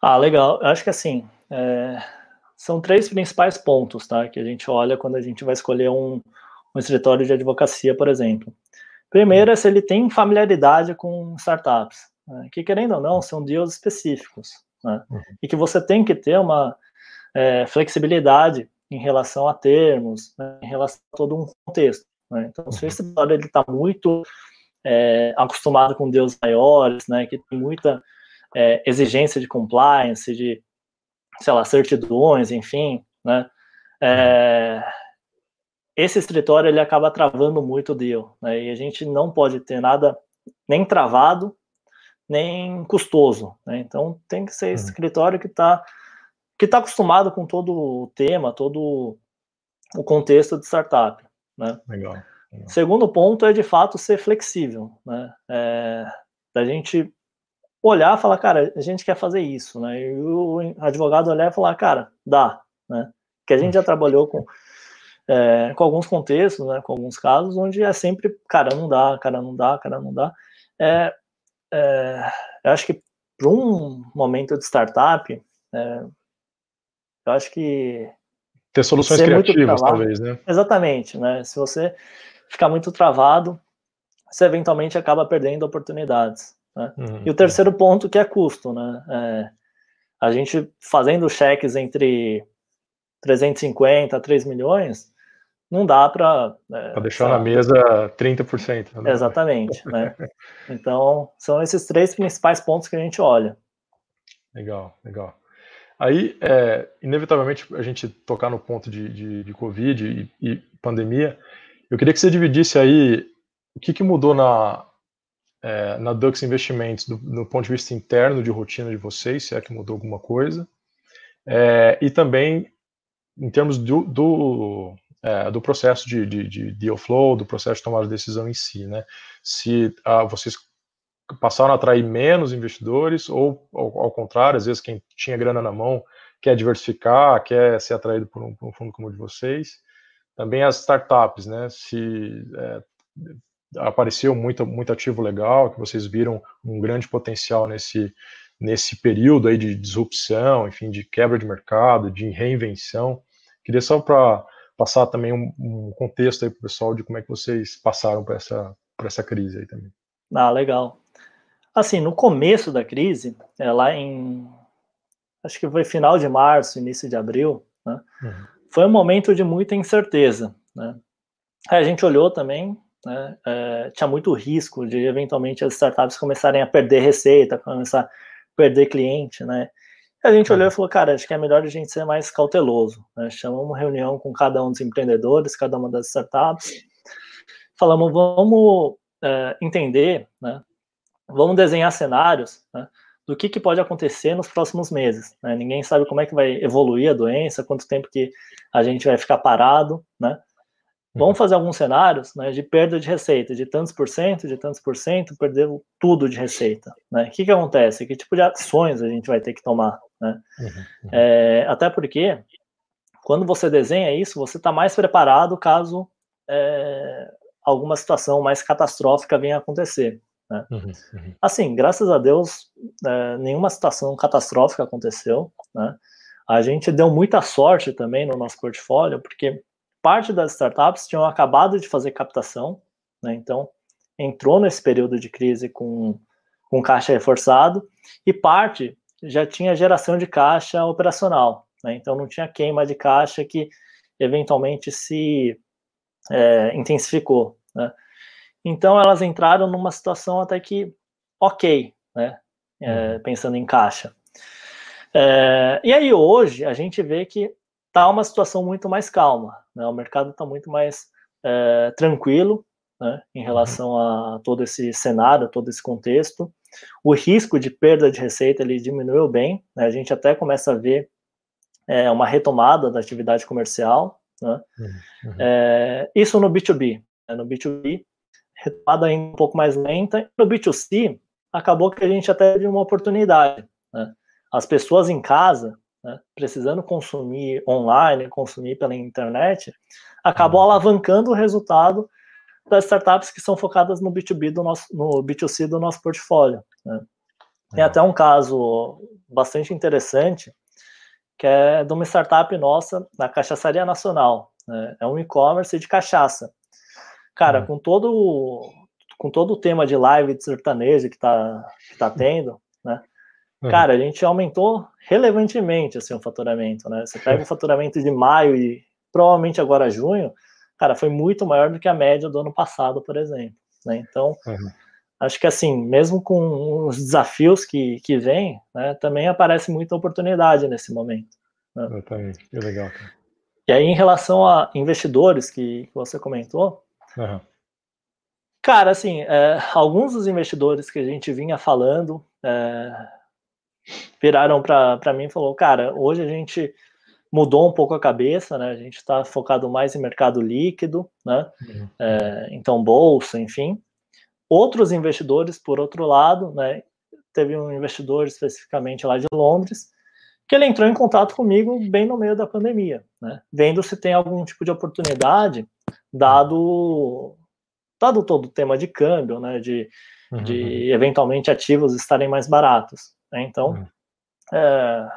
Ah, legal. Eu acho que assim, é, são três principais pontos, tá? Que a gente olha quando a gente vai escolher um, um escritório de advocacia, por exemplo. Primeiro é se ele tem familiaridade com startups, né, que querendo ou não são deals específicos, né, uhum. e que você tem que ter uma é, flexibilidade em relação a termos, né, em relação a todo um contexto. Né. Então, se o escritório está muito é, acostumado com deals maiores, né, que tem muita é, exigência de compliance, de, sei lá, certidões, enfim, né, é, esse escritório ele acaba travando muito o deal, né? E a gente não pode ter nada nem travado, nem custoso, né? Então tem que ser uhum. escritório que está que está acostumado com todo o tema, todo o contexto de startup, né? Legal. legal. Segundo ponto é de fato ser flexível, né? É, da gente olhar e falar, cara, a gente quer fazer isso, né? E o advogado olhar e falar, cara, dá, né? Que a gente já trabalhou com é, com alguns contextos, né, com alguns casos, onde é sempre, cara, não dá, cara, não dá, cara, não dá. É, é, eu acho que para um momento de startup, é, eu acho que ter soluções criativas, travado, talvez, né? Exatamente, né? Se você ficar muito travado, você eventualmente acaba perdendo oportunidades. Né? Uhum. E o terceiro ponto que é custo, né? É, a gente fazendo cheques entre 350 a 3 milhões, não dá para. É, deixar na mesa 30%. Né? Exatamente. né? Então, são esses três principais pontos que a gente olha. Legal, legal. Aí, é, inevitavelmente, a gente tocar no ponto de, de, de Covid e, e, pandemia, eu queria que você dividisse aí o que, que mudou na, é, na Dux Investimentos do, do, ponto de vista interno de rotina de vocês, se é que mudou alguma coisa, é, e também em termos do, do, é, do processo de, de, de, deal flow, do processo de tomada de decisão em si, né? Se ah, vocês passaram a atrair menos investidores ou, ao, ao, contrário, às vezes quem tinha grana na mão quer diversificar, quer ser atraído por um, por um fundo como o de vocês. Também as startups, né? Se é, apareceu muito, muito ativo legal, que vocês viram um grande potencial nesse, nesse período aí de disrupção, enfim, de quebra de mercado, de reinvenção. Queria só para passar também um, um contexto aí para o pessoal de como é que vocês passaram por essa, por essa crise aí também. Ah, legal. Assim, no começo da crise, é, lá em. Acho que foi final de março, início de abril, né, uhum. foi um momento de muita incerteza. Né? A gente olhou também, né, é, tinha muito risco de eventualmente as startups começarem a perder receita, começar a perder cliente, né? E a gente olhou e falou, cara, acho que é melhor a gente ser mais cauteloso. Né? Chamamos uma reunião com cada um dos empreendedores, cada uma das startups, falamos, vamos é, entender, né, vamos desenhar cenários né, do que, que pode acontecer nos próximos meses. Né? Ninguém sabe como é que vai evoluir a doença, quanto tempo que a gente vai ficar parado, né? Vamos fazer alguns cenários né, de perda de receita, de tantos por cento, de tantos por cento, perder tudo de receita. Né? O que, que acontece? Que tipo de ações a gente vai ter que tomar? Né? Uhum, uhum. É, até porque, quando você desenha isso, você está mais preparado caso é, alguma situação mais catastrófica venha a acontecer. Né? Uhum, uhum. Assim, graças a Deus, é, nenhuma situação catastrófica aconteceu. Né? A gente deu muita sorte também no nosso portfólio, porque parte das startups tinham acabado de fazer captação, né? então entrou nesse período de crise com, com caixa reforçado, e parte já tinha geração de caixa operacional, né? então não tinha queima de caixa que eventualmente se é, intensificou. Né? Então elas entraram numa situação até que ok, né? É, uhum. pensando em caixa. É, e aí hoje a gente vê que está uma situação muito mais calma, né? O mercado está muito mais é, tranquilo, né? Em relação a todo esse cenário, todo esse contexto. O risco de perda de receita ele diminuiu bem, né? A gente até começa a ver é, uma retomada da atividade comercial, né? Uhum. É, isso no B2B. Né? No B2B retomada ainda um pouco mais lenta. No B2C, acabou que a gente até teve uma oportunidade. Né? As pessoas em casa, né, precisando consumir online, consumir pela internet, acabou uhum. alavancando o resultado das startups que são focadas no B2B do nosso, no B2C do nosso portfólio. Né? Tem até um caso bastante interessante, que é de uma startup nossa na Cachaçaria Nacional. Né? É um e-commerce de cachaça. Cara, uhum. com todo com todo o tema de live de sertanejo que tá, que tá tendo? Uhum. Cara, a gente aumentou relevantemente assim, o faturamento, né? Você pega o faturamento de maio e provavelmente agora junho, cara, foi muito maior do que a média do ano passado, por exemplo. Né? Então, uhum. acho que assim, mesmo com os desafios que, que vêm, né, também aparece muita oportunidade nesse momento. Né? Exatamente, que legal. Cara. E aí, em relação a investidores que, que você comentou, Uhum. Cara, assim, é, alguns dos investidores que a gente vinha falando é, viraram para mim e falou, cara, hoje a gente mudou um pouco a cabeça, né? A gente está focado mais em mercado líquido, né? Uhum. É, então bolsa, enfim. Outros investidores, por outro lado, né? Teve um investidor especificamente lá de Londres que ele entrou em contato comigo bem no meio da pandemia, né? Vendo se tem algum tipo de oportunidade dado dado todo o tema de câmbio, né, de, uhum. de eventualmente ativos estarem mais baratos. Né? Então, uhum. é,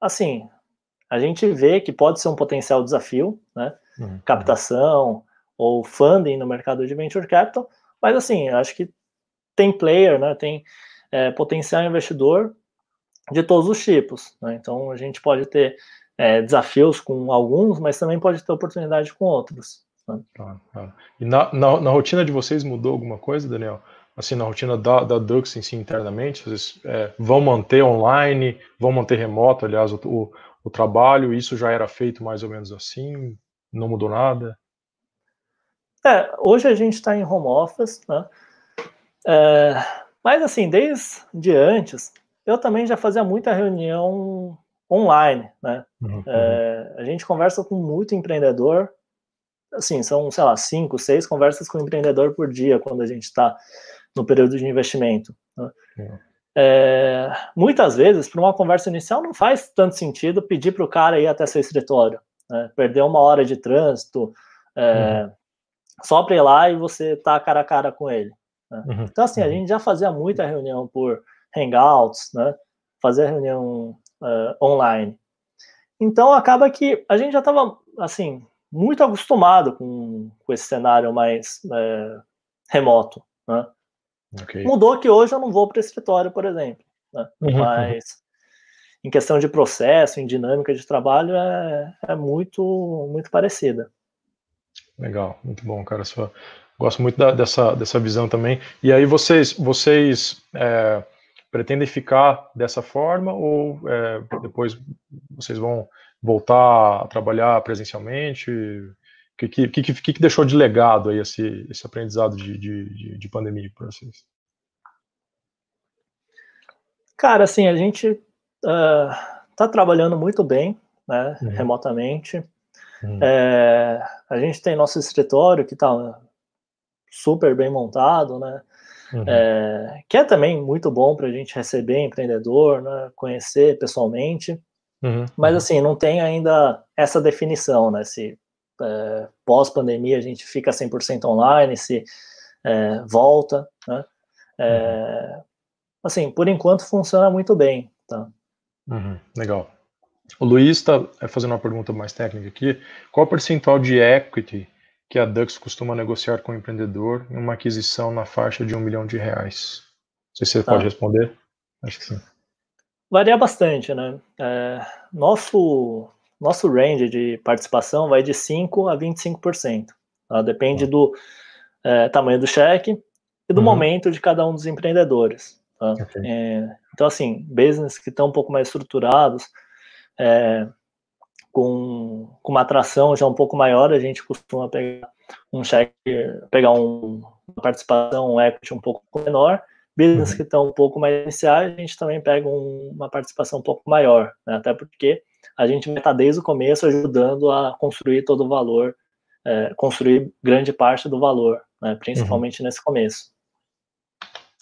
assim, a gente vê que pode ser um potencial desafio, né, uhum. captação ou funding no mercado de venture capital, mas assim, acho que tem player, né, tem é, potencial investidor de todos os tipos. Né? Então, a gente pode ter é, desafios com alguns, mas também pode ter oportunidade com outros. Né? Ah, ah. E na, na, na, rotina de vocês mudou alguma coisa, Daniel? Assim, na rotina da, da Dux em si internamente, vocês é, vão manter online, vão manter remoto, aliás, o, o, o, trabalho, isso já era feito mais ou menos assim, não mudou nada? É, hoje a gente está em home office, né? É, mas assim, desde antes, eu também já fazia muita reunião online, né? Uhum. É, a gente conversa com muito empreendedor, assim, são, sei lá, cinco, seis conversas com empreendedor por dia quando a gente está no período de investimento. Né? Uhum. É, muitas vezes, para uma conversa inicial, não faz tanto sentido pedir para o cara ir até seu escritório, né? perder uma hora de trânsito, é, uhum. só para ir lá e você tá cara a cara com ele. Né? Uhum. Então, assim, a uhum. gente já fazia muita reunião por Hangouts, né? Fazia reunião uh, online. Então acaba que a gente já estava assim muito acostumado com, com esse cenário mais é, remoto. Né? Okay. Mudou que hoje eu não vou para o escritório, por exemplo. Né? Uhum. Mas em questão de processo, em dinâmica de trabalho, é, é muito, muito parecida. Legal, muito bom, cara. Só, gosto muito da, dessa, dessa visão também. E aí vocês, vocês é, pretendem ficar dessa forma ou é, depois vocês vão voltar a trabalhar presencialmente? O que, que, que, que, deixou de legado aí esse, esse aprendizado de, de, de pandemia para vocês? Cara, assim, a gente está uh, trabalhando muito bem, né, uhum. remotamente. Uhum. É, a gente tem nosso escritório que está super bem montado, né? Uhum. É, que é também muito bom para a gente receber empreendedor, né, conhecer pessoalmente, uhum. mas assim, não tem ainda essa definição, né, se é, pós-pandemia a gente fica 100% online, se é, volta, né, é, uhum. assim, por enquanto funciona muito bem, tá? Uhum. Legal. O Luiz está é, fazendo uma pergunta mais técnica aqui. Qual o percentual de equity que a Dux costuma negociar com o empreendedor em uma aquisição na faixa de um milhão de reais? Não sei se você tá. pode responder. Acho que sim. Varia bastante, né? É, nosso, nosso range de participação vai de 5% a 25%. Tá? Depende tá. do é, tamanho do cheque e do uhum. momento de cada um dos empreendedores. Tá? Okay. É, então, assim, business que estão um pouco mais estruturados, é, com, com uma atração já um pouco maior, a gente costuma pegar um cheque, pegar um, uma participação, um equity um pouco menor. Business uhum. que estão um pouco mais iniciais, a gente também pega um, uma participação um pouco maior, né? até porque a gente vai estar desde o começo ajudando a construir todo o valor, é, construir grande parte do valor, né? principalmente uhum. nesse começo.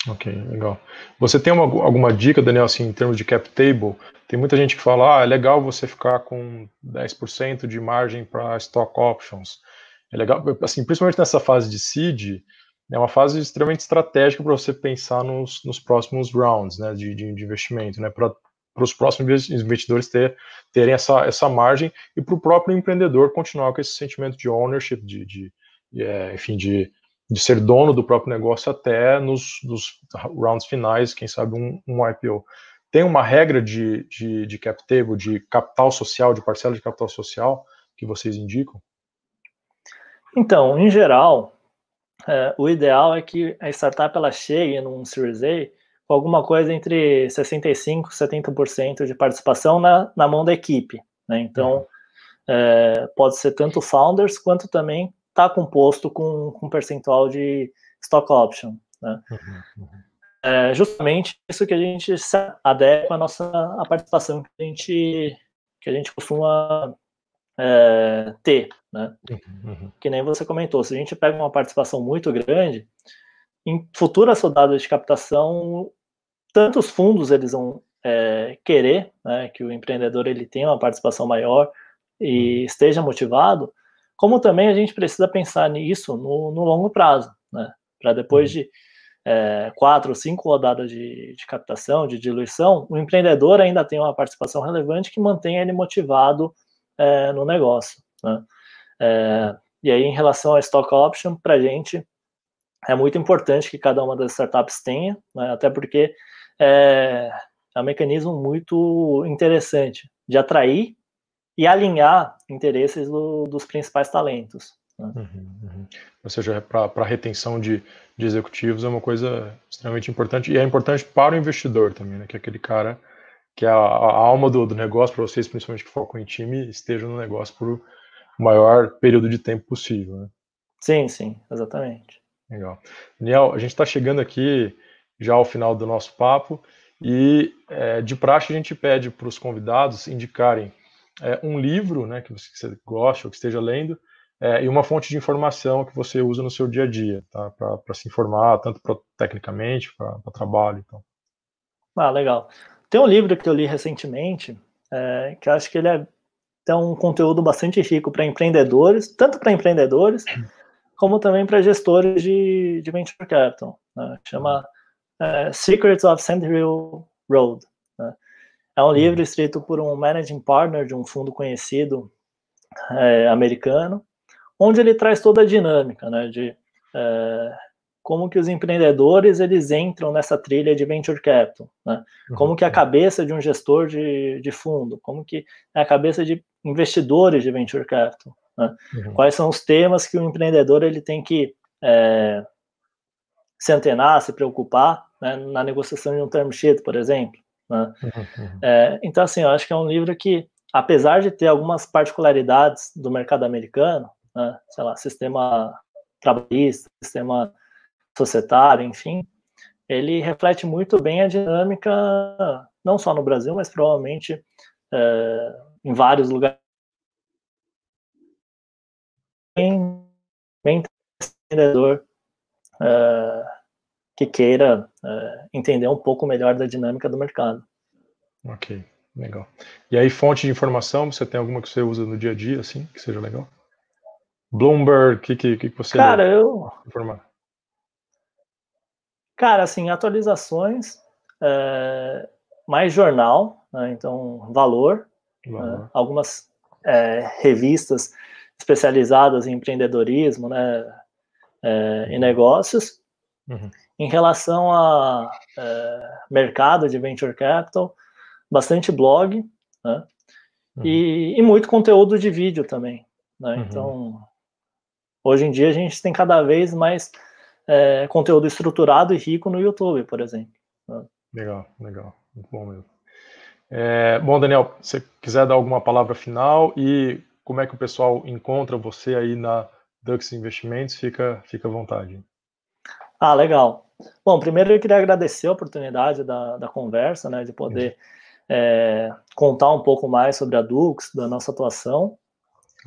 Ok, legal. Você tem uma, alguma dica, Daniel, assim, em termos de cap table? Tem muita gente que fala, ah, é legal você ficar com 10% de margem para stock options. É legal, assim, principalmente nessa fase de seed, é uma fase extremamente estratégica para você pensar nos, nos próximos rounds né, de, de, de investimento, né, para os próximos investidores ter, terem essa, essa margem e para o próprio empreendedor continuar com esse sentimento de ownership, de, de, de é, enfim, de, de ser dono do próprio negócio até nos, nos rounds finais, quem sabe um, um IPO. Tem uma regra de, de, de cap table, de capital social, de parcela de capital social, que vocês indicam? Então, em geral, é, o ideal é que a startup ela chegue num Series A alguma coisa entre 65% e 70% de participação na, na mão da equipe. Né? Então, uhum. é, pode ser tanto founders quanto também está composto com, com percentual de stock option. Né? Uhum, uhum é justamente isso que a gente adequa a nossa a participação que a gente que a gente costuma é, ter, né? Uhum. Que nem você comentou, se a gente pega uma participação muito grande, em futuras rodadas de captação, tantos fundos eles vão é, querer, né, que o empreendedor ele tenha uma participação maior e uhum. esteja motivado, como também a gente precisa pensar nisso no, no longo prazo, né? Para depois uhum. de é, quatro ou cinco rodadas de, de, captação, de diluição, o empreendedor ainda tem uma participação relevante que mantém ele motivado é, no negócio. Né? É, e aí, em relação a stock option, para a gente é muito importante que cada uma das startups tenha, né? até porque é, é um mecanismo muito interessante de atrair e alinhar interesses do, dos principais talentos. Né? Uhum, uhum. Ou seja, para a retenção de, de executivos é uma coisa extremamente importante e é importante para o investidor também, né? Que é aquele cara que é a, a alma do, do negócio para vocês, principalmente que focam em time, estejam no negócio por o maior período de tempo possível, né? Sim, sim, exatamente. Legal. Daniel, a gente está chegando aqui já ao final do nosso papo e é, de praxe a gente pede para os convidados indicarem é, um livro, né, que você, goste ou que esteja lendo é, e uma fonte de informação que você usa no seu dia a dia, tá? Para se informar, tanto pra, tecnicamente, para trabalho. Então. Ah, legal. Tem um livro que eu li recentemente, é, que eu acho que ele é, tem um conteúdo bastante rico para empreendedores, tanto para empreendedores, como também para gestores de, de venture capital. Né? Chama é, Secrets of Sand Hill Road. Né? É um livro uhum. escrito por um managing partner de um fundo conhecido é, americano, onde ele traz toda a dinâmica, né, de é, como que os empreendedores eles entram nessa trilha de venture capital, né? Uhum. Como que a cabeça de um gestor de, de fundo, como que é a cabeça de investidores de venture capital, né? Uhum. Quais são os temas que o empreendedor ele tem que é, se antenar, se preocupar né, na negociação de um term sheet, por exemplo. Né? Uhum. É, então, assim, eu acho que é um livro que, apesar de ter algumas particularidades do mercado americano, né, sei lá, sistema trabalhista, sistema societário, enfim, ele reflete muito bem a dinâmica, não só no Brasil, mas provavelmente é, em vários lugares. Bem, bem entendedor é, que queira é, entender um pouco melhor da dinâmica do mercado. Ok, legal. E aí, fonte de informação, você tem alguma que você usa no dia a dia, assim, que seja legal? Bloomberg, o que, que, que você Cara, eu... Informar? Cara, assim, atualizações, é, mais jornal, né, então valor, né, algumas é, revistas especializadas em empreendedorismo né, é, e negócios. Uhum. Em relação a é, mercado de venture capital, bastante blog, né, uhum. e, e, muito conteúdo de vídeo também. Né, uhum. Então, Hoje em dia a gente tem cada vez mais é, conteúdo estruturado e rico no YouTube, por exemplo. Né? Legal, legal, muito bom mesmo. É, bom, Daniel, se quiser dar alguma palavra final e como é que o pessoal encontra você aí na Dux Investimentos, fica, fica à vontade. Ah, legal. Bom, primeiro eu queria agradecer a oportunidade da, da conversa, né, de poder é, contar um pouco mais sobre a Dux, da nossa atuação.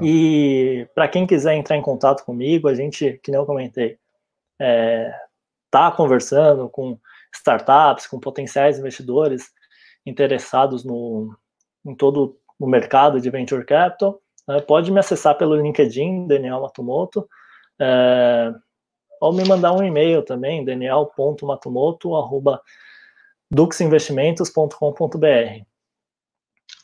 E para quem quiser entrar em contato comigo, a gente, que nem eu comentei, é, tá conversando com startups, com potenciais investidores interessados no, em todo o mercado de venture capital. Né, pode me acessar pelo LinkedIn, Daniel Matomoto, é, ou me mandar um e-mail também, daniel.matomoto.duxinvestimentos.com.br.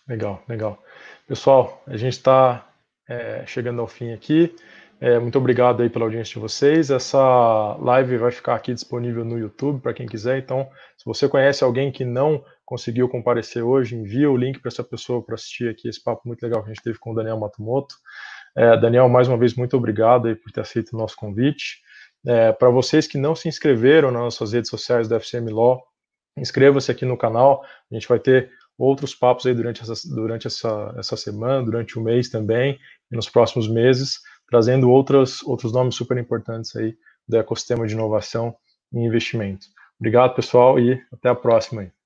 Legal, legal. Pessoal, a gente está é, chegando ao fim aqui. É, muito obrigado aí pela audiência de vocês. Essa live vai ficar aqui disponível no YouTube para quem quiser. Então, se você conhece alguém que não conseguiu comparecer hoje, envia o link para essa pessoa para assistir aqui esse papo muito legal que a gente teve com o Daniel Matomoto. É, Daniel, mais uma vez, muito obrigado aí por ter aceito o nosso convite. É, para vocês que não se inscreveram nas nossas redes sociais do FCM Law, inscreva-se aqui no canal. A gente vai ter outros papos aí durante essa, durante essa, essa semana, durante o mês também, e nos próximos meses, trazendo outros, outros nomes super importantes aí do ecossistema de inovação e investimento. Obrigado, pessoal, e até a próxima aí.